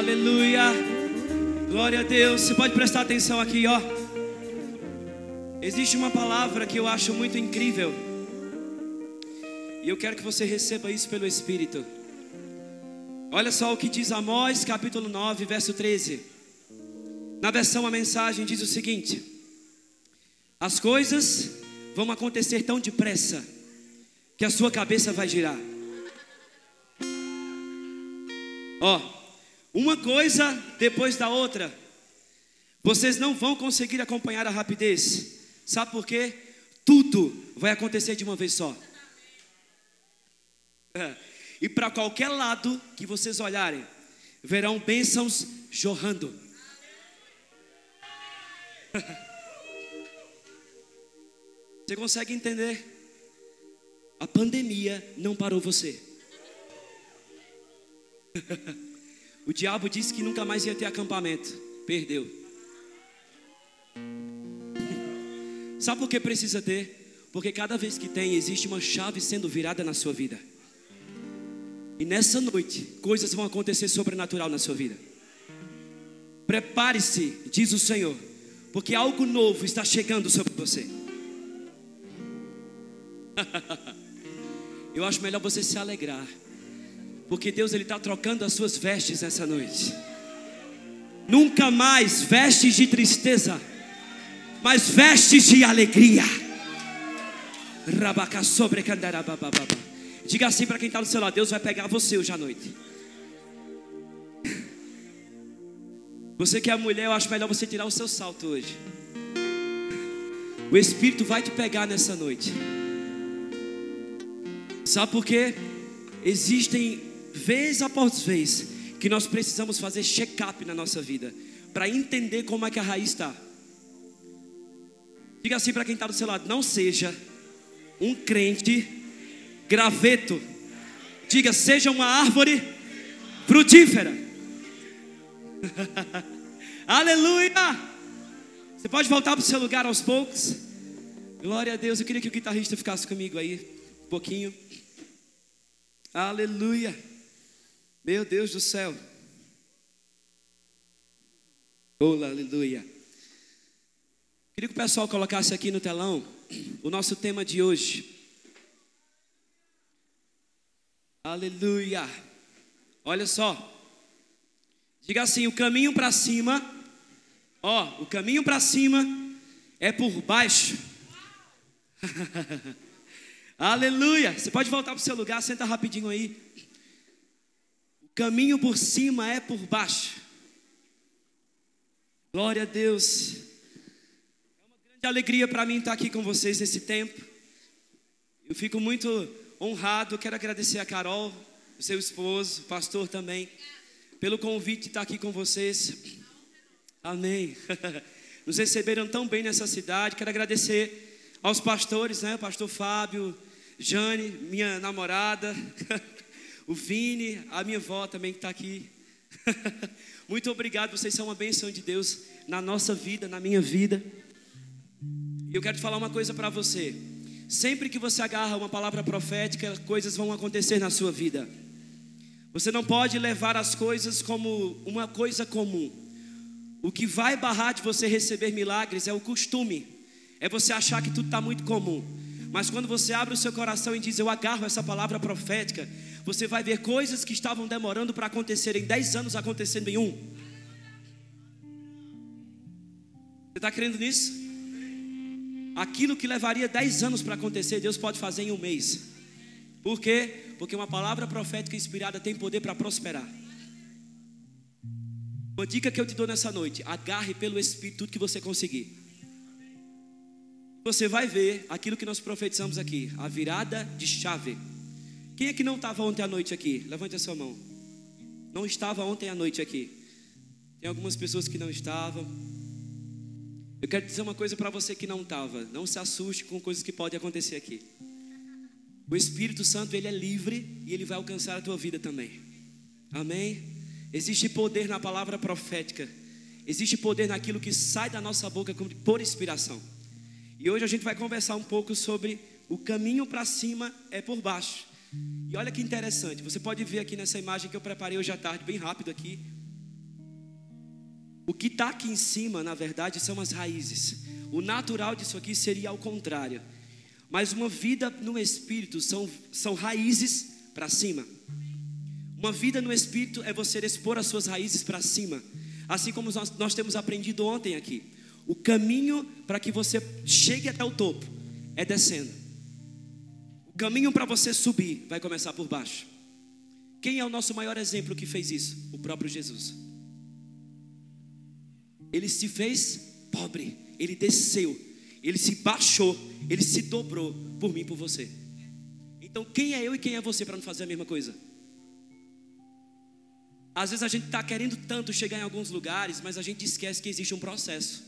Aleluia. Glória a Deus. Você pode prestar atenção aqui, ó. Existe uma palavra que eu acho muito incrível. E eu quero que você receba isso pelo Espírito. Olha só o que diz Amós, capítulo 9, verso 13. Na versão a mensagem diz o seguinte: As coisas vão acontecer tão depressa que a sua cabeça vai girar. Ó, uma coisa depois da outra. Vocês não vão conseguir acompanhar a rapidez. Sabe por quê? Tudo vai acontecer de uma vez só. É. E para qualquer lado que vocês olharem, verão bênçãos jorrando. Você consegue entender? A pandemia não parou você. o diabo disse que nunca mais ia ter acampamento. Perdeu. Sabe por que precisa ter? Porque cada vez que tem, existe uma chave sendo virada na sua vida. E nessa noite, coisas vão acontecer sobrenatural na sua vida. Prepare-se, diz o Senhor, porque algo novo está chegando sobre você. Eu acho melhor você se alegrar. Porque Deus ele está trocando as suas vestes nessa noite. Nunca mais vestes de tristeza, mas vestes de alegria. Diga assim para quem está do seu lado: Deus vai pegar você hoje à noite. Você que é mulher, eu acho melhor você tirar o seu salto hoje. O Espírito vai te pegar nessa noite. Sabe por quê? Existem vez após vez, que nós precisamos fazer check-up na nossa vida, para entender como é que a raiz está. Diga assim para quem está do seu lado: não seja um crente graveto. Diga, seja uma árvore frutífera. Aleluia! Você pode voltar para o seu lugar aos poucos. Glória a Deus. Eu queria que o guitarrista ficasse comigo aí um pouquinho. Aleluia. Meu Deus do céu. Oh, aleluia. Queria que o pessoal colocasse aqui no telão o nosso tema de hoje. Aleluia. Olha só. Diga assim: o caminho para cima, ó, o caminho para cima é por baixo. Aleluia. Você pode voltar para o seu lugar, senta rapidinho aí caminho por cima é por baixo. Glória a Deus. É uma grande alegria para mim estar aqui com vocês nesse tempo. Eu fico muito honrado. Quero agradecer a Carol, seu esposo, pastor também, pelo convite de estar aqui com vocês. Amém. Nos receberam tão bem nessa cidade. Quero agradecer aos pastores, né? Pastor Fábio, Jane, minha namorada. o Vini, a minha avó também que está aqui. Muito obrigado, vocês são uma bênção de Deus na nossa vida, na minha vida. E eu quero te falar uma coisa para você. Sempre que você agarra uma palavra profética, coisas vão acontecer na sua vida. Você não pode levar as coisas como uma coisa comum. O que vai barrar de você receber milagres é o costume, é você achar que tudo está muito comum. Mas quando você abre o seu coração e diz, Eu agarro essa palavra profética, você vai ver coisas que estavam demorando para acontecer em 10 anos acontecendo em um. Você está crendo nisso? Aquilo que levaria 10 anos para acontecer, Deus pode fazer em um mês. Por quê? Porque uma palavra profética inspirada tem poder para prosperar. Uma dica que eu te dou nessa noite: agarre pelo Espírito tudo que você conseguir. Você vai ver aquilo que nós profetizamos aqui, a virada de chave. Quem é que não estava ontem à noite aqui? Levante a sua mão. Não estava ontem à noite aqui. Tem algumas pessoas que não estavam. Eu quero dizer uma coisa para você que não estava. Não se assuste com coisas que podem acontecer aqui. O Espírito Santo, ele é livre e ele vai alcançar a tua vida também. Amém? Existe poder na palavra profética. Existe poder naquilo que sai da nossa boca por inspiração. E hoje a gente vai conversar um pouco sobre o caminho para cima é por baixo. E olha que interessante, você pode ver aqui nessa imagem que eu preparei hoje à tarde, bem rápido aqui. O que está aqui em cima, na verdade, são as raízes. O natural disso aqui seria ao contrário. Mas uma vida no espírito são, são raízes para cima. Uma vida no espírito é você expor as suas raízes para cima. Assim como nós, nós temos aprendido ontem aqui. O caminho para que você chegue até o topo é descendo. Caminho para você subir vai começar por baixo. Quem é o nosso maior exemplo que fez isso? O próprio Jesus. Ele se fez pobre, ele desceu, ele se baixou, ele se dobrou por mim por você. Então, quem é eu e quem é você para não fazer a mesma coisa? Às vezes a gente está querendo tanto chegar em alguns lugares, mas a gente esquece que existe um processo.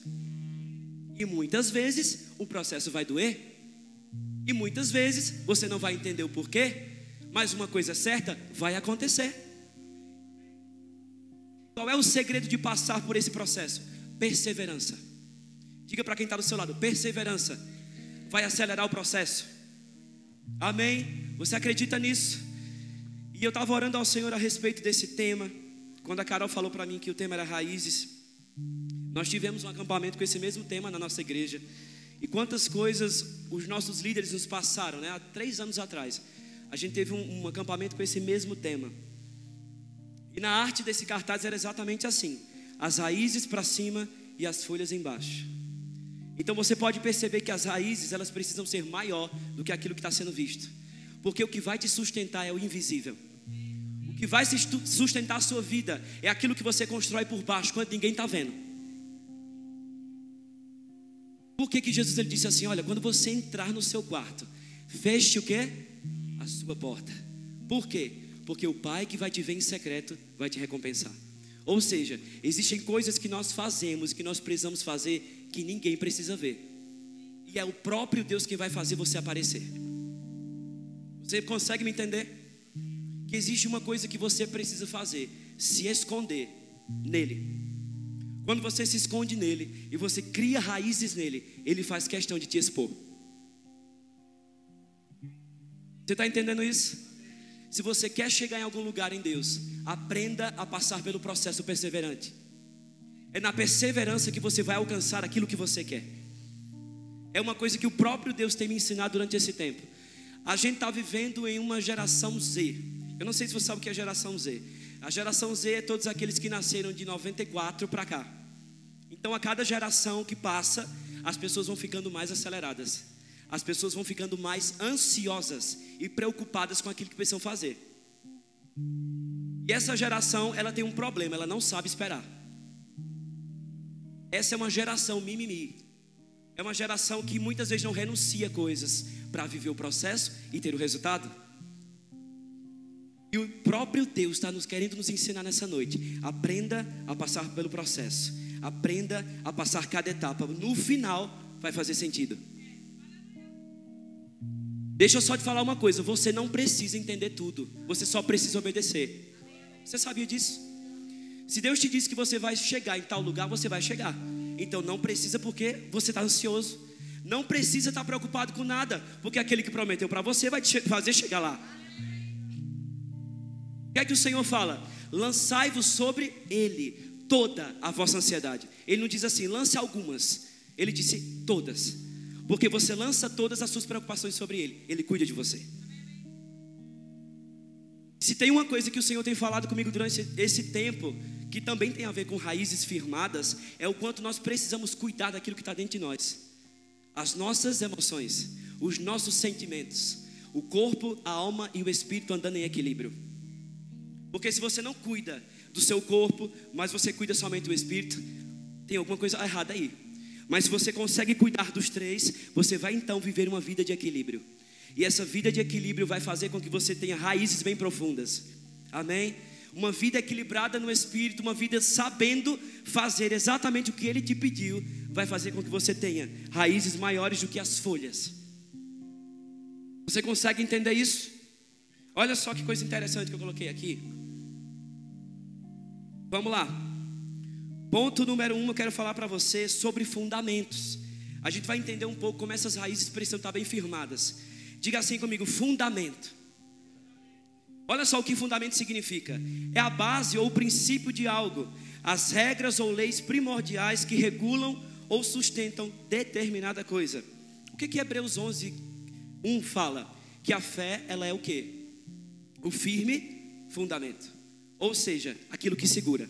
E muitas vezes o processo vai doer. E muitas vezes você não vai entender o porquê, mas uma coisa certa vai acontecer. Qual é o segredo de passar por esse processo? Perseverança. Diga para quem está do seu lado: perseverança vai acelerar o processo. Amém? Você acredita nisso? E eu estava orando ao Senhor a respeito desse tema. Quando a Carol falou para mim que o tema era raízes, nós tivemos um acampamento com esse mesmo tema na nossa igreja. E quantas coisas os nossos líderes nos passaram, né? Há três anos atrás, a gente teve um, um acampamento com esse mesmo tema. E na arte desse cartaz era exatamente assim: as raízes para cima e as folhas embaixo. Então você pode perceber que as raízes elas precisam ser maior do que aquilo que está sendo visto, porque o que vai te sustentar é o invisível. O que vai sustentar a sua vida é aquilo que você constrói por baixo, quando ninguém está vendo. Por que, que Jesus ele disse assim: Olha, quando você entrar no seu quarto, feche o que? A sua porta. Por quê? Porque o Pai que vai te ver em secreto vai te recompensar. Ou seja, existem coisas que nós fazemos, que nós precisamos fazer, que ninguém precisa ver. E é o próprio Deus que vai fazer você aparecer. Você consegue me entender? Que existe uma coisa que você precisa fazer: se esconder nele. Quando você se esconde nele e você cria raízes nele, ele faz questão de te expor. Você está entendendo isso? Se você quer chegar em algum lugar em Deus, aprenda a passar pelo processo perseverante. É na perseverança que você vai alcançar aquilo que você quer. É uma coisa que o próprio Deus tem me ensinado durante esse tempo. A gente está vivendo em uma geração Z. Eu não sei se você sabe o que é geração Z. A geração Z é todos aqueles que nasceram de 94 para cá. Então, a cada geração que passa, as pessoas vão ficando mais aceleradas. As pessoas vão ficando mais ansiosas e preocupadas com aquilo que precisam fazer. E essa geração, ela tem um problema, ela não sabe esperar. Essa é uma geração mimimi. É uma geração que muitas vezes não renuncia coisas para viver o processo e ter o resultado. E o próprio Deus está nos querendo nos ensinar nessa noite. Aprenda a passar pelo processo. Aprenda a passar cada etapa. No final, vai fazer sentido. Deixa eu só te falar uma coisa: você não precisa entender tudo, você só precisa obedecer. Você sabia disso? Se Deus te disse que você vai chegar em tal lugar, você vai chegar. Então não precisa porque você está ansioso. Não precisa estar preocupado com nada, porque aquele que prometeu para você vai te fazer chegar lá. O que é que o Senhor fala? Lançai-vos sobre Ele toda a vossa ansiedade. Ele não diz assim, lance algumas. Ele disse todas. Porque você lança todas as suas preocupações sobre Ele. Ele cuida de você. Se tem uma coisa que o Senhor tem falado comigo durante esse tempo, que também tem a ver com raízes firmadas, é o quanto nós precisamos cuidar daquilo que está dentro de nós. As nossas emoções, os nossos sentimentos, o corpo, a alma e o espírito andando em equilíbrio. Porque se você não cuida do seu corpo, mas você cuida somente do espírito, tem alguma coisa errada aí. Mas se você consegue cuidar dos três, você vai então viver uma vida de equilíbrio. E essa vida de equilíbrio vai fazer com que você tenha raízes bem profundas. Amém? Uma vida equilibrada no espírito, uma vida sabendo fazer exatamente o que ele te pediu, vai fazer com que você tenha raízes maiores do que as folhas. Você consegue entender isso? Olha só que coisa interessante que eu coloquei aqui. Vamos lá. Ponto número um, eu quero falar para você sobre fundamentos. A gente vai entender um pouco como essas raízes precisam estar bem firmadas. Diga assim comigo: fundamento. Olha só o que fundamento significa: é a base ou o princípio de algo, as regras ou leis primordiais que regulam ou sustentam determinada coisa. O que que Hebreus 11, 1 fala? Que a fé, ela é o que? O firme fundamento. Ou seja, aquilo que segura.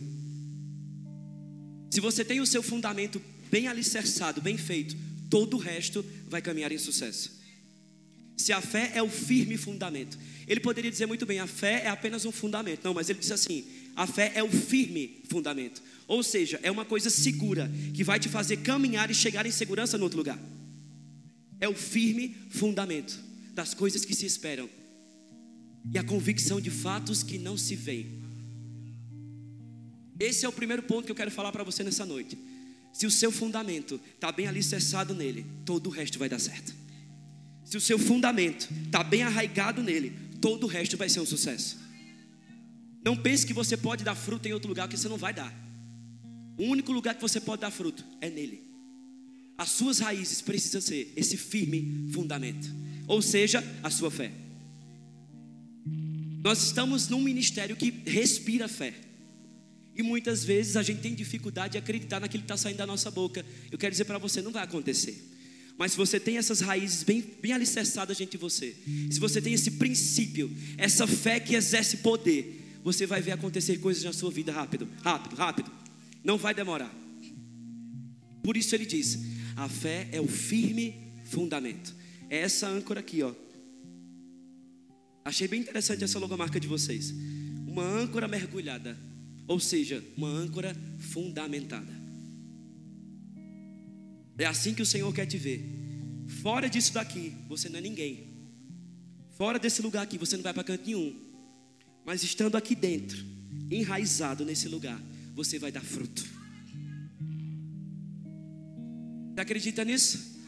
Se você tem o seu fundamento bem alicerçado, bem feito, todo o resto vai caminhar em sucesso. Se a fé é o firme fundamento. Ele poderia dizer muito bem, a fé é apenas um fundamento. Não, mas ele diz assim: a fé é o firme fundamento. Ou seja, é uma coisa segura que vai te fazer caminhar e chegar em segurança no outro lugar. É o firme fundamento das coisas que se esperam e a convicção de fatos que não se veem. Esse é o primeiro ponto que eu quero falar para você nessa noite. Se o seu fundamento está bem alicerçado nele, todo o resto vai dar certo. Se o seu fundamento está bem arraigado nele, todo o resto vai ser um sucesso. Não pense que você pode dar fruto em outro lugar, que você não vai dar. O único lugar que você pode dar fruto é nele. As suas raízes precisam ser esse firme fundamento, ou seja, a sua fé. Nós estamos num ministério que respira fé. E muitas vezes a gente tem dificuldade de acreditar naquilo que está saindo da nossa boca. Eu quero dizer para você, não vai acontecer. Mas se você tem essas raízes bem, bem alicerçadas dentro de você, se você tem esse princípio, essa fé que exerce poder, você vai ver acontecer coisas na sua vida rápido, rápido, rápido. Não vai demorar. Por isso ele diz: a fé é o firme fundamento. É essa âncora aqui, ó. Achei bem interessante essa logomarca de vocês. Uma âncora mergulhada ou seja, uma âncora fundamentada. É assim que o Senhor quer te ver. Fora disso daqui, você não é ninguém. Fora desse lugar aqui, você não vai para canto nenhum. Mas estando aqui dentro, enraizado nesse lugar, você vai dar fruto. Você acredita nisso?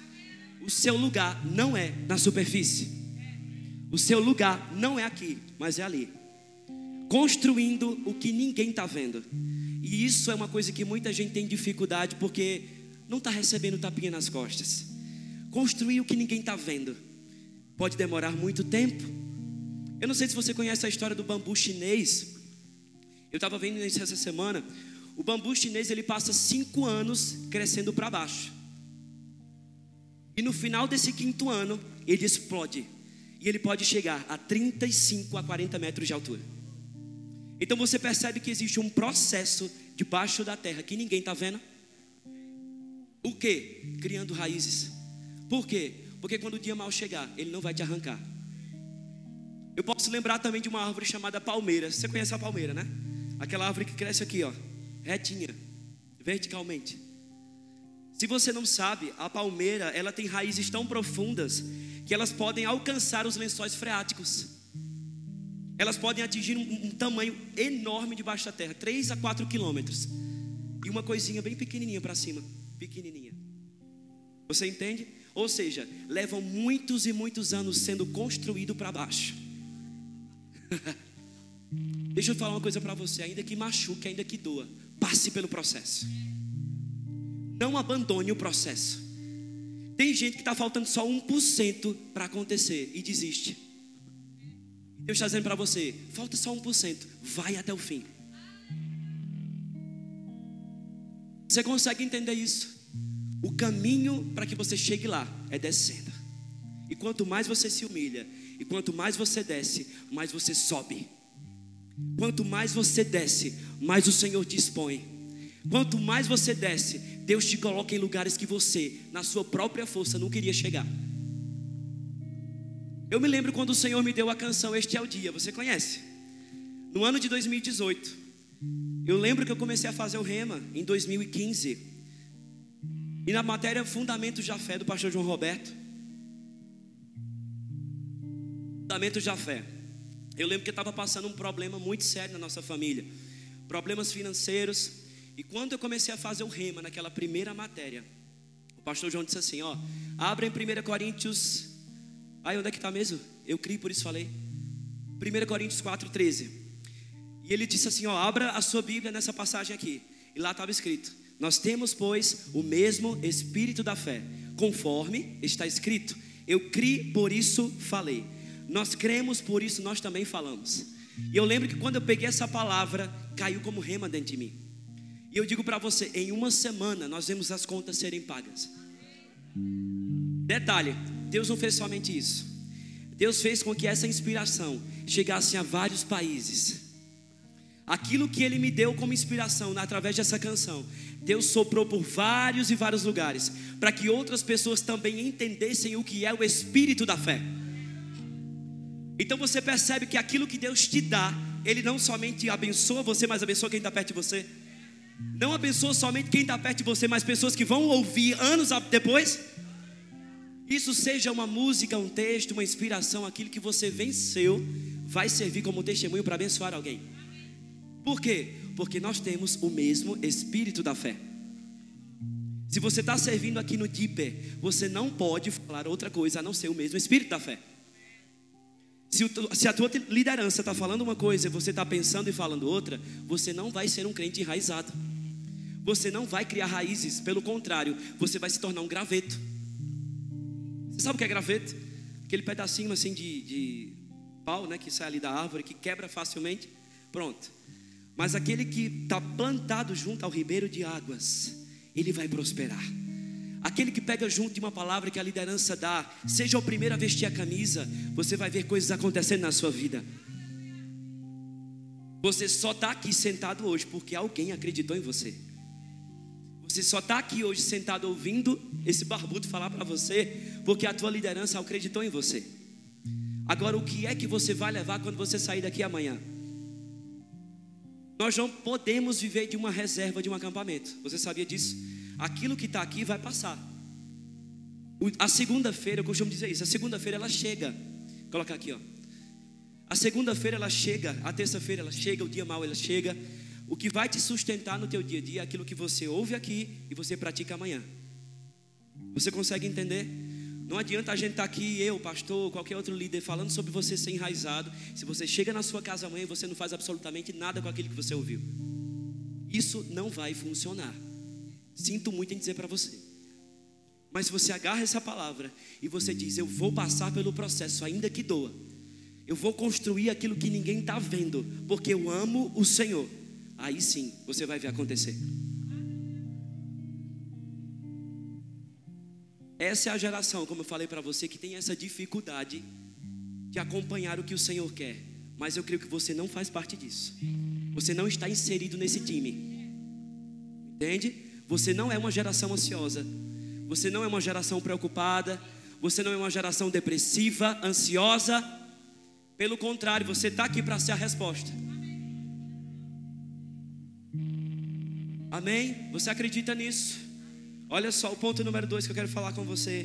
O seu lugar não é na superfície. O seu lugar não é aqui, mas é ali construindo o que ninguém está vendo. E isso é uma coisa que muita gente tem dificuldade porque não está recebendo tapinha nas costas. Construir o que ninguém está vendo pode demorar muito tempo. Eu não sei se você conhece a história do bambu chinês. Eu estava vendo isso essa semana. O bambu chinês ele passa cinco anos crescendo para baixo. E no final desse quinto ano, ele explode. E ele pode chegar a 35 a 40 metros de altura. Então você percebe que existe um processo debaixo da terra que ninguém está vendo. O que? Criando raízes. Por quê? Porque quando o dia mal chegar, ele não vai te arrancar. Eu posso lembrar também de uma árvore chamada palmeira. Você conhece a palmeira, né? Aquela árvore que cresce aqui, ó, retinha, verticalmente. Se você não sabe, a palmeira, ela tem raízes tão profundas que elas podem alcançar os lençóis freáticos. Elas podem atingir um, um tamanho enorme debaixo da terra 3 a 4 quilômetros. E uma coisinha bem pequenininha para cima. Pequenininha. Você entende? Ou seja, levam muitos e muitos anos sendo construído para baixo. Deixa eu falar uma coisa para você, ainda que machuque, ainda que doa, passe pelo processo. Não abandone o processo. Tem gente que está faltando só 1% para acontecer e desiste. Deus está dizendo para você: falta só 1%, vai até o fim. Você consegue entender isso? O caminho para que você chegue lá é descendo. E quanto mais você se humilha, e quanto mais você desce, mais você sobe. Quanto mais você desce, mais o Senhor dispõe. Quanto mais você desce, Deus te coloca em lugares que você, na sua própria força, não queria chegar. Eu me lembro quando o Senhor me deu a canção Este é o Dia, você conhece? No ano de 2018. Eu lembro que eu comecei a fazer o rema em 2015. E na matéria Fundamentos da Fé do pastor João Roberto. Fundamentos da Fé. Eu lembro que eu estava passando um problema muito sério na nossa família. Problemas financeiros. E quando eu comecei a fazer o rema naquela primeira matéria, o pastor João disse assim: ó, abra em 1 Coríntios Aí onde é que está mesmo? Eu criei, por isso falei. 1 Coríntios 4, 13. E ele disse assim: ó, abra a sua Bíblia nessa passagem aqui. E lá estava escrito: Nós temos, pois, o mesmo espírito da fé, conforme está escrito. Eu criei, por isso falei. Nós cremos, por isso nós também falamos. E eu lembro que quando eu peguei essa palavra, caiu como rema dentro de mim. E eu digo para você, em uma semana nós vemos as contas serem pagas. Detalhe, Deus não fez somente isso. Deus fez com que essa inspiração chegasse a vários países. Aquilo que Ele me deu como inspiração através dessa canção, Deus soprou por vários e vários lugares, para que outras pessoas também entendessem o que é o espírito da fé. Então você percebe que aquilo que Deus te dá, Ele não somente abençoa você, mas abençoa quem está perto de você. Não abençoa somente quem está perto de você, mas pessoas que vão ouvir anos depois. Isso seja uma música, um texto, uma inspiração, aquilo que você venceu, vai servir como testemunho para abençoar alguém. Por quê? Porque nós temos o mesmo espírito da fé. Se você está servindo aqui no Deeper, você não pode falar outra coisa a não ser o mesmo espírito da fé. Se, se a tua liderança está falando uma coisa e você está pensando e falando outra, você não vai ser um crente enraizado. Você não vai criar raízes, pelo contrário, você vai se tornar um graveto. Você sabe o que é graveto? Aquele pedacinho assim de, de pau, né, que sai ali da árvore, que quebra facilmente. Pronto. Mas aquele que está plantado junto ao ribeiro de águas, ele vai prosperar. Aquele que pega junto de uma palavra que a liderança dá, seja o primeiro a vestir a camisa, você vai ver coisas acontecendo na sua vida. Você só está aqui sentado hoje porque alguém acreditou em você. Você só está aqui hoje sentado ouvindo esse barbudo falar para você porque a tua liderança acreditou em você. Agora, o que é que você vai levar quando você sair daqui amanhã? Nós não podemos viver de uma reserva de um acampamento. Você sabia disso? aquilo que está aqui vai passar. A segunda-feira, eu costumo dizer isso, a segunda-feira ela chega. Colocar aqui, ó. A segunda-feira ela chega, a terça-feira ela chega, o dia mal ela chega. O que vai te sustentar no teu dia a dia é aquilo que você ouve aqui e você pratica amanhã. Você consegue entender? Não adianta a gente estar tá aqui, eu, pastor, qualquer outro líder, falando sobre você ser enraizado. Se você chega na sua casa amanhã e você não faz absolutamente nada com aquilo que você ouviu. Isso não vai funcionar. Sinto muito em dizer para você. Mas se você agarra essa palavra e você diz: Eu vou passar pelo processo, ainda que doa. Eu vou construir aquilo que ninguém está vendo, porque eu amo o Senhor. Aí sim você vai ver acontecer. Essa é a geração, como eu falei para você, que tem essa dificuldade de acompanhar o que o Senhor quer. Mas eu creio que você não faz parte disso. Você não está inserido nesse time. Entende? Você não é uma geração ansiosa. Você não é uma geração preocupada. Você não é uma geração depressiva, ansiosa. Pelo contrário, você está aqui para ser a resposta. Amém? Você acredita nisso? Olha só o ponto número dois que eu quero falar com você.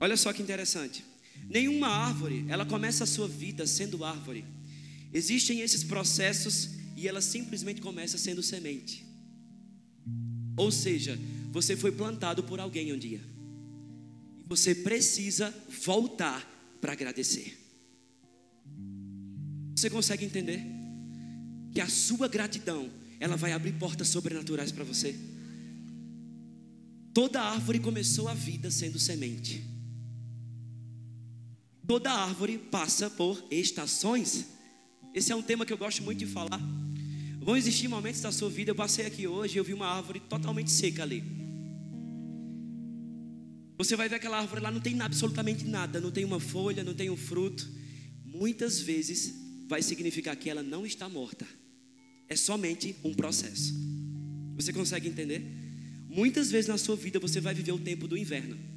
Olha só que interessante. Nenhuma árvore, ela começa a sua vida sendo árvore. Existem esses processos e ela simplesmente começa sendo semente. Ou seja, você foi plantado por alguém um dia. E você precisa voltar para agradecer. Você consegue entender? Que a sua gratidão, ela vai abrir portas sobrenaturais para você. Toda árvore começou a vida sendo semente. Toda árvore passa por estações. Esse é um tema que eu gosto muito de falar. Vão existir momentos da sua vida. Eu passei aqui hoje e eu vi uma árvore totalmente seca ali. Você vai ver aquela árvore lá, não tem absolutamente nada, não tem uma folha, não tem um fruto. Muitas vezes vai significar que ela não está morta. É somente um processo. Você consegue entender? Muitas vezes na sua vida você vai viver o tempo do inverno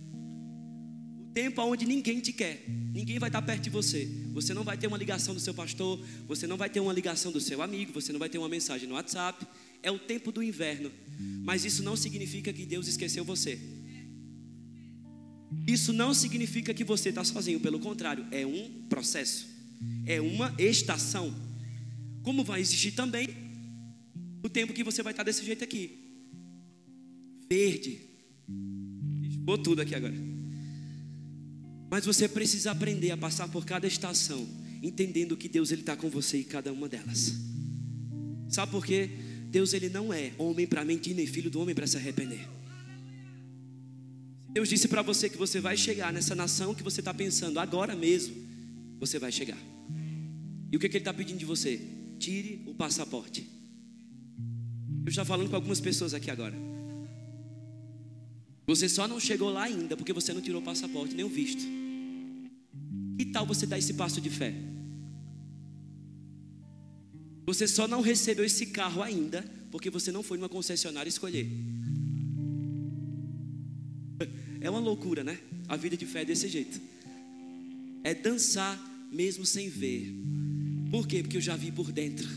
tempo onde ninguém te quer, ninguém vai estar perto de você. Você não vai ter uma ligação do seu pastor, você não vai ter uma ligação do seu amigo, você não vai ter uma mensagem no WhatsApp. É o tempo do inverno, mas isso não significa que Deus esqueceu você. Isso não significa que você está sozinho, pelo contrário, é um processo, é uma estação. Como vai existir também o tempo que você vai estar desse jeito aqui, verde. Vou tudo aqui agora. Mas você precisa aprender a passar por cada estação, entendendo que Deus ele está com você em cada uma delas. Sabe por quê? Deus ele não é homem para mentir nem filho do homem para se arrepender. Deus disse para você que você vai chegar nessa nação que você está pensando agora mesmo, você vai chegar. E o que, que Ele está pedindo de você? Tire o passaporte. Eu estou falando com algumas pessoas aqui agora. Você só não chegou lá ainda porque você não tirou o passaporte nem o visto. Que tal você dar esse passo de fé? Você só não recebeu esse carro ainda porque você não foi numa concessionária escolher. É uma loucura, né? A vida de fé é desse jeito. É dançar mesmo sem ver. Por quê? Porque eu já vi por dentro.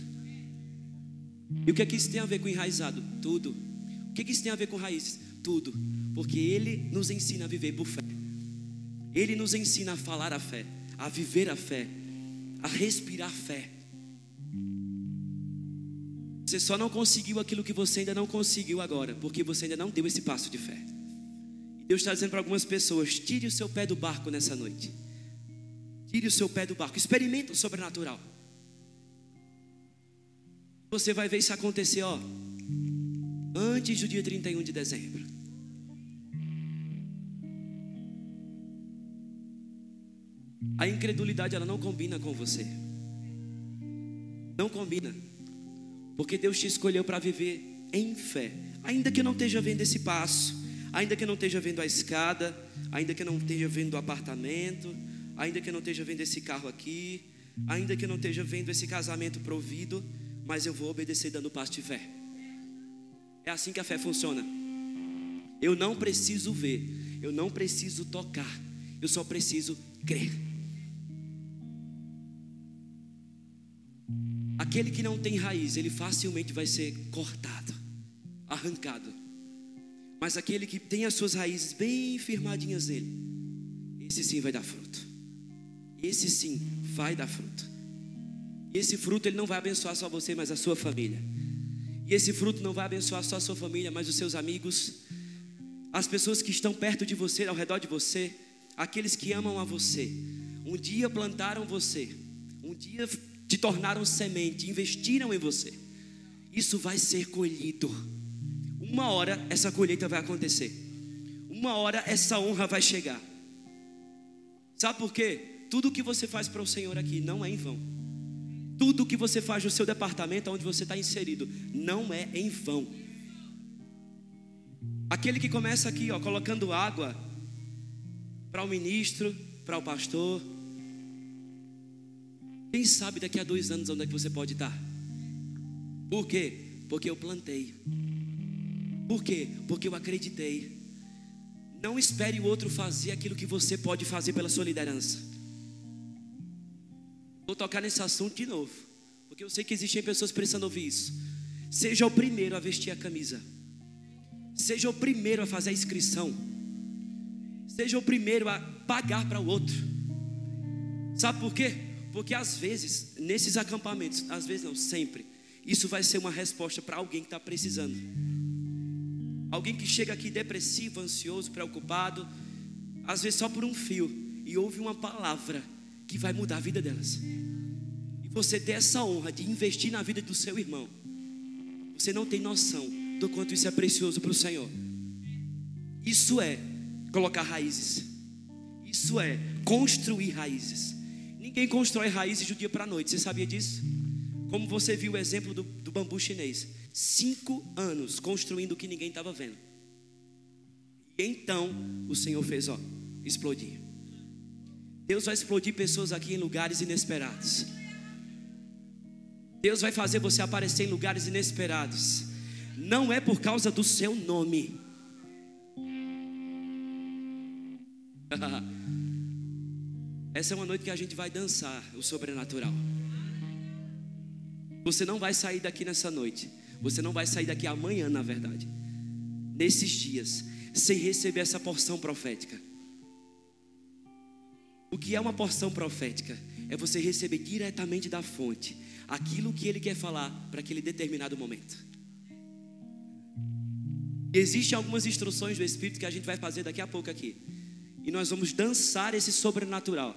E o que é que isso tem a ver com enraizado? Tudo. O que é que isso tem a ver com raízes? Tudo. Porque Ele nos ensina a viver por fé. Ele nos ensina a falar a fé, a viver a fé, a respirar fé. Você só não conseguiu aquilo que você ainda não conseguiu agora, porque você ainda não deu esse passo de fé. Deus está dizendo para algumas pessoas: tire o seu pé do barco nessa noite. Tire o seu pé do barco. Experimenta o sobrenatural. Você vai ver isso acontecer, ó, antes do dia 31 de dezembro. A incredulidade ela não combina com você. Não combina. Porque Deus te escolheu para viver em fé. Ainda que não esteja vendo esse passo, ainda que não esteja vendo a escada, ainda que não esteja vendo o apartamento, ainda que não esteja vendo esse carro aqui, ainda que não esteja vendo esse casamento provido, mas eu vou obedecer dando passo de fé. É assim que a fé funciona. Eu não preciso ver, eu não preciso tocar, eu só preciso crer. Aquele que não tem raiz, ele facilmente vai ser cortado, arrancado. Mas aquele que tem as suas raízes bem firmadinhas nele, esse sim vai dar fruto. Esse sim vai dar fruto. E esse fruto ele não vai abençoar só você, mas a sua família. E esse fruto não vai abençoar só a sua família, mas os seus amigos, as pessoas que estão perto de você, ao redor de você, aqueles que amam a você. Um dia plantaram você, um dia te tornaram semente, investiram em você. Isso vai ser colhido. Uma hora essa colheita vai acontecer. Uma hora essa honra vai chegar. Sabe por quê? Tudo que você faz para o Senhor aqui não é em vão. Tudo que você faz no seu departamento, onde você está inserido, não é em vão. Aquele que começa aqui, ó, colocando água para o ministro, para o pastor, quem sabe daqui a dois anos onde é que você pode estar? Por quê? Porque eu plantei. Por quê? Porque eu acreditei. Não espere o outro fazer aquilo que você pode fazer pela sua liderança. Vou tocar nesse assunto de novo, porque eu sei que existem pessoas precisando ouvir isso. Seja o primeiro a vestir a camisa. Seja o primeiro a fazer a inscrição. Seja o primeiro a pagar para o outro. Sabe por quê? Porque às vezes, nesses acampamentos, às vezes não, sempre, isso vai ser uma resposta para alguém que está precisando. Alguém que chega aqui depressivo, ansioso, preocupado, às vezes só por um fio, e ouve uma palavra que vai mudar a vida delas. E você ter essa honra de investir na vida do seu irmão, você não tem noção do quanto isso é precioso para o Senhor. Isso é colocar raízes, isso é construir raízes. Ninguém constrói raízes do dia para a noite. Você sabia disso? Como você viu o exemplo do, do bambu chinês. Cinco anos construindo o que ninguém estava vendo. E então o Senhor fez, ó, explodir. Deus vai explodir pessoas aqui em lugares inesperados. Deus vai fazer você aparecer em lugares inesperados. Não é por causa do seu nome. Essa é uma noite que a gente vai dançar o sobrenatural. Você não vai sair daqui nessa noite. Você não vai sair daqui amanhã, na verdade. Nesses dias, sem receber essa porção profética. O que é uma porção profética? É você receber diretamente da fonte aquilo que ele quer falar para aquele determinado momento. Existem algumas instruções do Espírito que a gente vai fazer daqui a pouco aqui. E nós vamos dançar esse sobrenatural.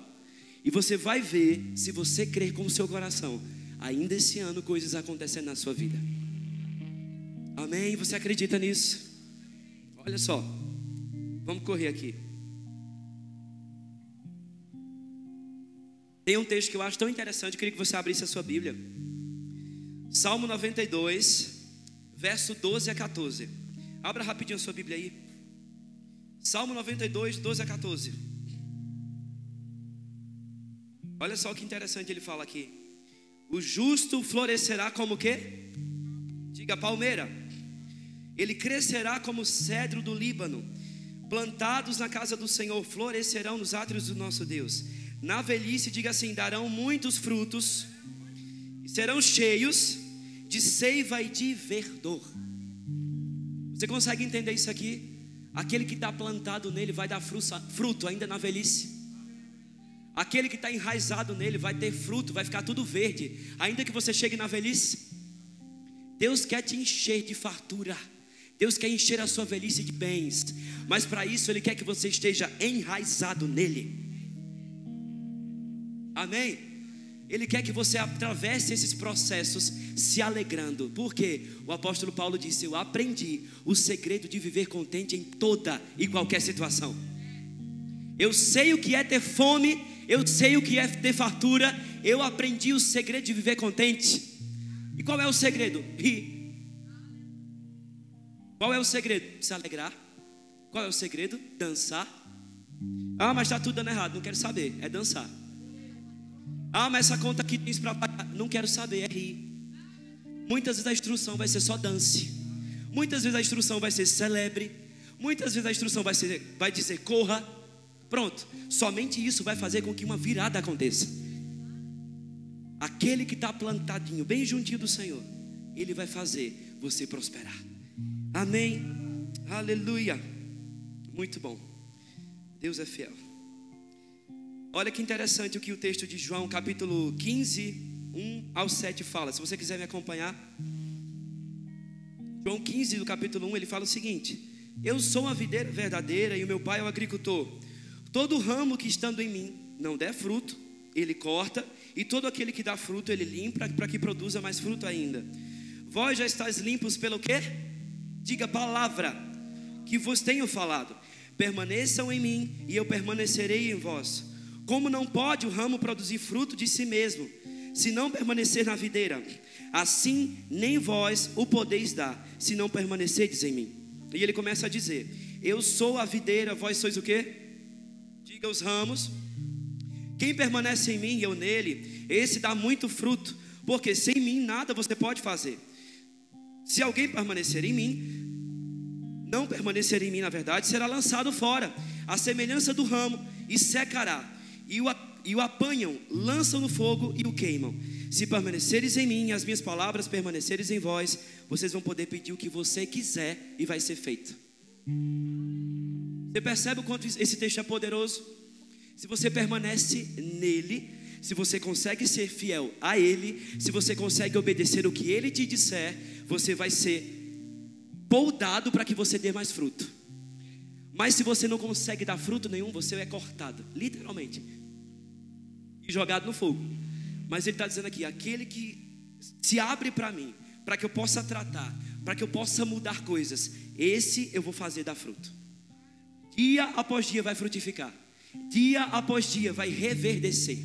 E você vai ver, se você crer com o seu coração, ainda esse ano coisas acontecendo na sua vida. Amém? Você acredita nisso? Olha só. Vamos correr aqui. Tem um texto que eu acho tão interessante, eu queria que você abrisse a sua Bíblia. Salmo 92, verso 12 a 14. Abra rapidinho a sua Bíblia aí. Salmo 92, 12 a 14. Olha só que interessante ele fala aqui. O justo florescerá como quê? Diga palmeira. Ele crescerá como cedro do Líbano. Plantados na casa do Senhor, florescerão nos átrios do nosso Deus. Na velhice, diga assim: darão muitos frutos, serão cheios de seiva e de verdor. Você consegue entender isso aqui? Aquele que está plantado nele vai dar fruto ainda na velhice. Aquele que está enraizado nele vai ter fruto, vai ficar tudo verde, ainda que você chegue na velhice. Deus quer te encher de fartura. Deus quer encher a sua velhice de bens, mas para isso Ele quer que você esteja enraizado nele. Amém? Ele quer que você atravesse esses processos se alegrando, porque o apóstolo Paulo disse: Eu aprendi o segredo de viver contente em toda e qualquer situação. Eu sei o que é ter fome, eu sei o que é ter fartura, eu aprendi o segredo de viver contente. E qual é o segredo? Rir. Qual é o segredo? Se alegrar. Qual é o segredo? Dançar. Ah, mas está tudo dando errado, não quero saber. É dançar. Ah, mas essa conta aqui tem para pagar. Não quero saber, é rir. Muitas vezes a instrução vai ser só dance. Muitas vezes a instrução vai ser celebre. Muitas vezes a instrução vai, ser, vai dizer corra. Pronto. Somente isso vai fazer com que uma virada aconteça. Aquele que está plantadinho, bem juntinho do Senhor, Ele vai fazer você prosperar. Amém. Aleluia. Muito bom. Deus é fiel. Olha que interessante o que o texto de João, capítulo 15, 1 ao 7 fala. Se você quiser me acompanhar. João 15, do capítulo 1, ele fala o seguinte: Eu sou a videira verdadeira e o meu pai é o agricultor. Todo ramo que estando em mim não der fruto, ele corta, e todo aquele que dá fruto, ele limpa para que produza mais fruto ainda. Vós já estáis limpos pelo quê? Diga palavra que vos tenho falado. Permaneçam em mim e eu permanecerei em vós. Como não pode o ramo produzir fruto de si mesmo, se não permanecer na videira? Assim nem vós o podeis dar, se não permanecerdes em mim. E ele começa a dizer: Eu sou a videira, vós sois o quê? Diga os ramos. Quem permanece em mim e eu nele, esse dá muito fruto, porque sem mim nada você pode fazer. Se alguém permanecer em mim, não permanecer em mim, na verdade, será lançado fora, a semelhança do ramo, e secará e o, e o apanham, lançam no fogo e o queimam. Se permaneceres em mim, as minhas palavras permaneceres em vós, vocês vão poder pedir o que você quiser e vai ser feito. Você percebe o quanto esse texto é poderoso? Se você permanece nele, se você consegue ser fiel a ele, se você consegue obedecer o que ele te disser, você vai ser poldado para que você dê mais fruto. Mas se você não consegue dar fruto nenhum, você é cortado, literalmente, e jogado no fogo. Mas ele está dizendo aqui: aquele que se abre para mim, para que eu possa tratar, para que eu possa mudar coisas, esse eu vou fazer dar fruto. Dia após dia vai frutificar, dia após dia vai reverdecer,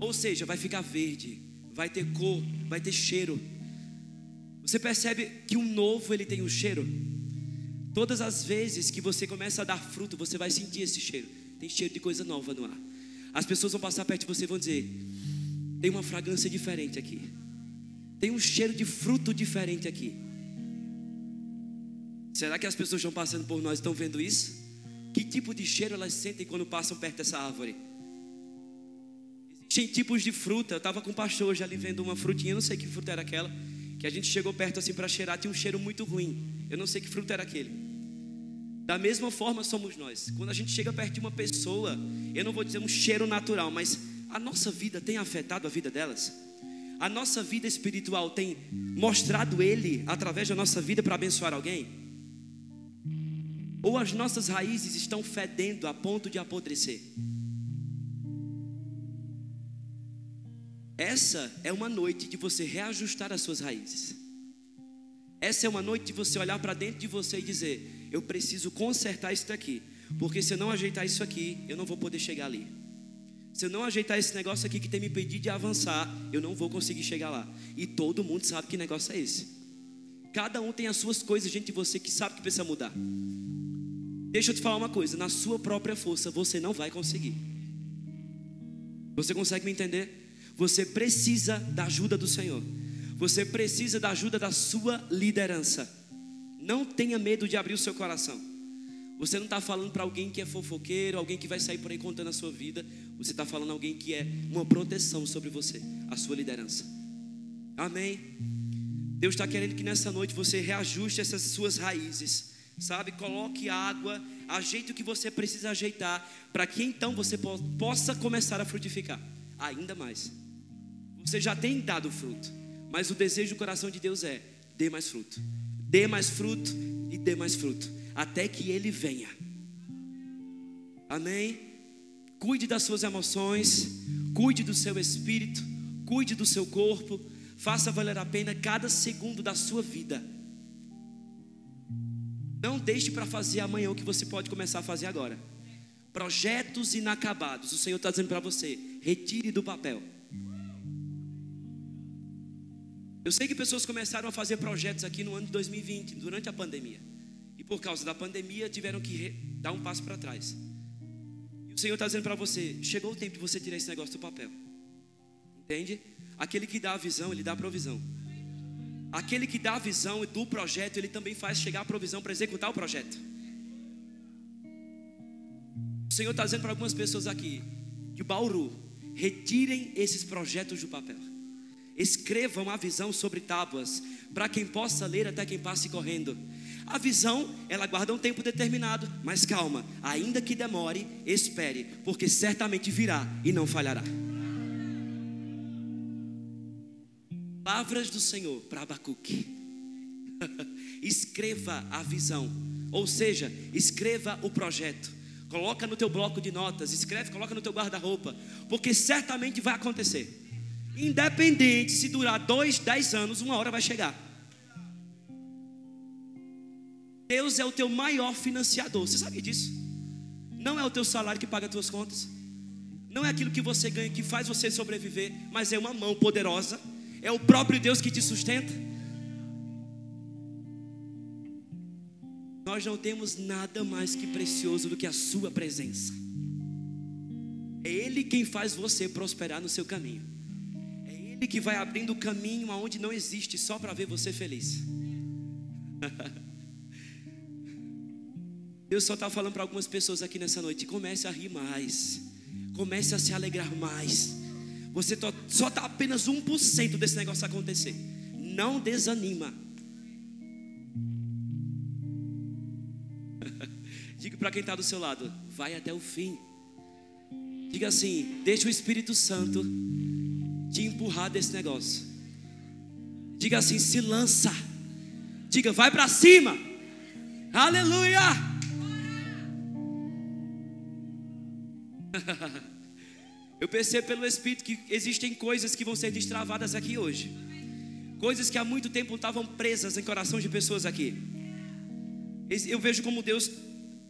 ou seja, vai ficar verde, vai ter cor, vai ter cheiro. Você percebe que um novo ele tem um cheiro? Todas as vezes que você começa a dar fruto, você vai sentir esse cheiro. Tem cheiro de coisa nova no ar. As pessoas vão passar perto de você e vão dizer: tem uma fragrância diferente aqui. Tem um cheiro de fruto diferente aqui. Será que as pessoas estão passando por nós estão vendo isso? Que tipo de cheiro elas sentem quando passam perto dessa árvore? Existem tipos de fruta. Eu estava com um pastor hoje ali vendo uma frutinha, não sei que fruta era aquela, que a gente chegou perto assim para cheirar, tinha um cheiro muito ruim. Eu não sei que fruto era aquele. Da mesma forma somos nós. Quando a gente chega perto de uma pessoa, eu não vou dizer um cheiro natural, mas a nossa vida tem afetado a vida delas. A nossa vida espiritual tem mostrado Ele através da nossa vida para abençoar alguém? Ou as nossas raízes estão fedendo a ponto de apodrecer? Essa é uma noite de você reajustar as suas raízes. Essa é uma noite de você olhar para dentro de você e dizer: eu preciso consertar isso daqui. Porque se eu não ajeitar isso aqui, eu não vou poder chegar ali. Se eu não ajeitar esse negócio aqui que tem me impedido de avançar, eu não vou conseguir chegar lá. E todo mundo sabe que negócio é esse. Cada um tem as suas coisas, gente você que sabe que precisa mudar. Deixa eu te falar uma coisa: na sua própria força você não vai conseguir. Você consegue me entender? Você precisa da ajuda do Senhor. Você precisa da ajuda da sua liderança. Não tenha medo de abrir o seu coração. Você não está falando para alguém que é fofoqueiro, alguém que vai sair por aí contando a sua vida. Você está falando alguém que é uma proteção sobre você, a sua liderança. Amém. Deus está querendo que nessa noite você reajuste essas suas raízes, sabe? Coloque água, ajeite o que você precisa ajeitar, para que então você possa começar a frutificar ainda mais. Você já tem dado fruto, mas o desejo do coração de Deus é: dê mais fruto, dê mais fruto e dê mais fruto, até que Ele venha. Amém? Cuide das suas emoções, cuide do seu espírito, cuide do seu corpo, faça valer a pena cada segundo da sua vida. Não deixe para fazer amanhã o que você pode começar a fazer agora. Projetos inacabados, o Senhor está dizendo para você: retire do papel. Eu sei que pessoas começaram a fazer projetos aqui no ano de 2020, durante a pandemia. E por causa da pandemia tiveram que dar um passo para trás. E o Senhor está dizendo para você: chegou o tempo de você tirar esse negócio do papel. Entende? Aquele que dá a visão, ele dá a provisão. Aquele que dá a visão do projeto, ele também faz chegar a provisão para executar o projeto. O Senhor está dizendo para algumas pessoas aqui, de Bauru, retirem esses projetos do papel. Escrevam a visão sobre tábuas, para quem possa ler até quem passe correndo. A visão, ela guarda um tempo determinado, mas calma, ainda que demore, espere, porque certamente virá e não falhará. Palavras do Senhor para Abacuque. escreva a visão, ou seja, escreva o projeto. Coloca no teu bloco de notas, escreve, coloca no teu guarda-roupa, porque certamente vai acontecer. Independente se durar dois, dez anos, uma hora vai chegar. Deus é o teu maior financiador. Você sabe disso? Não é o teu salário que paga as tuas contas. Não é aquilo que você ganha que faz você sobreviver, mas é uma mão poderosa. É o próprio Deus que te sustenta. Nós não temos nada mais que precioso do que a sua presença. É Ele quem faz você prosperar no seu caminho. Ele que vai abrindo o caminho aonde não existe, só para ver você feliz. Deus só está falando para algumas pessoas aqui nessa noite: comece a rir mais, comece a se alegrar mais. Você só está apenas 1% desse negócio acontecer. Não desanima. Diga para quem está do seu lado: vai até o fim. Diga assim: deixa o Espírito Santo te empurrar desse negócio. Diga assim: se lança. Diga, vai para cima. Aleluia. Eu percebo pelo Espírito que existem coisas que vão ser destravadas aqui hoje. Coisas que há muito tempo estavam presas em coração de pessoas aqui. Eu vejo como Deus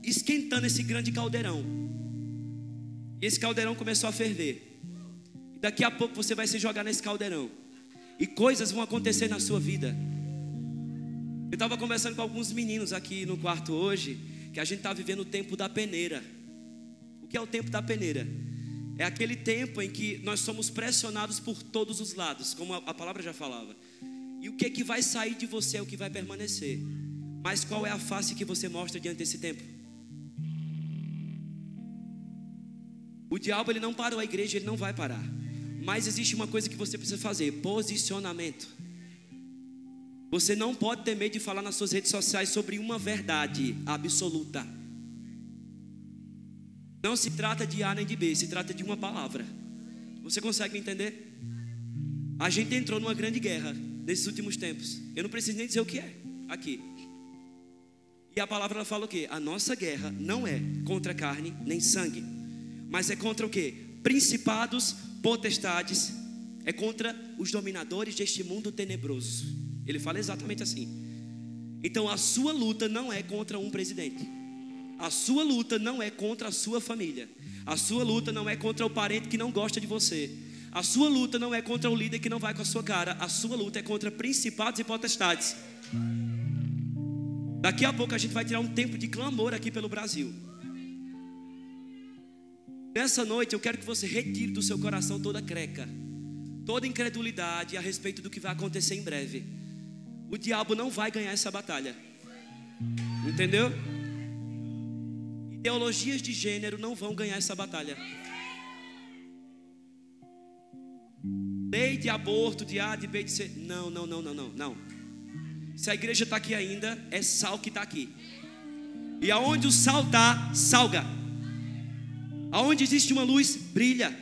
esquentando esse grande caldeirão. E esse caldeirão começou a ferver. Daqui a pouco você vai se jogar nesse caldeirão. E coisas vão acontecer na sua vida. Eu estava conversando com alguns meninos aqui no quarto hoje, que a gente está vivendo o tempo da peneira. O que é o tempo da peneira? É aquele tempo em que nós somos pressionados por todos os lados, como a palavra já falava. E o que é que vai sair de você é o que vai permanecer. Mas qual é a face que você mostra diante desse tempo? O diabo ele não parou a igreja, ele não vai parar. Mas existe uma coisa que você precisa fazer: posicionamento. Você não pode ter medo de falar nas suas redes sociais sobre uma verdade absoluta. Não se trata de A nem de B, se trata de uma palavra. Você consegue entender? A gente entrou numa grande guerra nesses últimos tempos. Eu não preciso nem dizer o que é aqui. E a palavra fala o quê? A nossa guerra não é contra carne nem sangue, mas é contra o quê? Principados, potestades, é contra os dominadores deste mundo tenebroso. Ele fala exatamente assim. Então a sua luta não é contra um presidente. A sua luta não é contra a sua família. A sua luta não é contra o parente que não gosta de você. A sua luta não é contra o líder que não vai com a sua cara. A sua luta é contra principados e potestades. Daqui a pouco a gente vai tirar um tempo de clamor aqui pelo Brasil. Nessa noite eu quero que você retire do seu coração toda creca, toda incredulidade a respeito do que vai acontecer em breve. O diabo não vai ganhar essa batalha. Entendeu? Ideologias de gênero não vão ganhar essa batalha. Lei de aborto, de A, de B, de C. Não, não, não, não, não, não. Se a igreja está aqui ainda, é sal que está aqui. E aonde o sal está, salga. Aonde existe uma luz, brilha.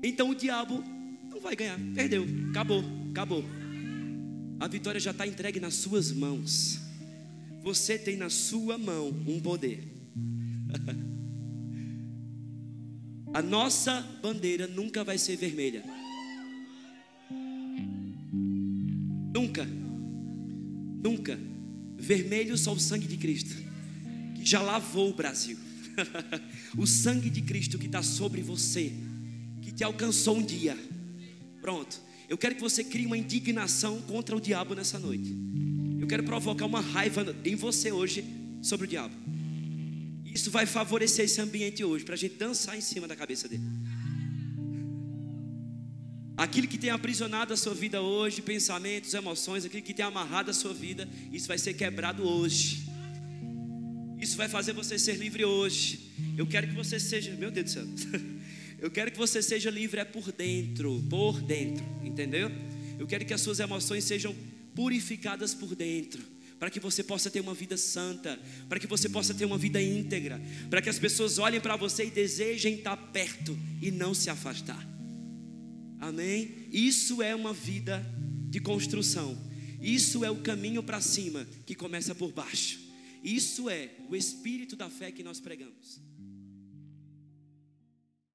Então o diabo não vai ganhar. Perdeu. Acabou. Acabou. A vitória já está entregue nas suas mãos. Você tem na sua mão um poder. A nossa bandeira nunca vai ser vermelha. Nunca. Nunca. Vermelho só o sangue de Cristo, que já lavou o Brasil. o sangue de Cristo que está sobre você, que te alcançou um dia. Pronto. Eu quero que você crie uma indignação contra o diabo nessa noite. Eu quero provocar uma raiva em você hoje sobre o diabo. Isso vai favorecer esse ambiente hoje, para a gente dançar em cima da cabeça dele. Aquilo que tem aprisionado a sua vida hoje, pensamentos, emoções, aquilo que tem amarrado a sua vida, isso vai ser quebrado hoje. Isso vai fazer você ser livre hoje. Eu quero que você seja, meu Deus do céu. Eu quero que você seja livre é por dentro, por dentro, entendeu? Eu quero que as suas emoções sejam purificadas por dentro para que você possa ter uma vida santa, para que você possa ter uma vida íntegra, para que as pessoas olhem para você e desejem estar perto e não se afastar. Amém? Isso é uma vida de construção. Isso é o caminho para cima que começa por baixo. Isso é o espírito da fé que nós pregamos.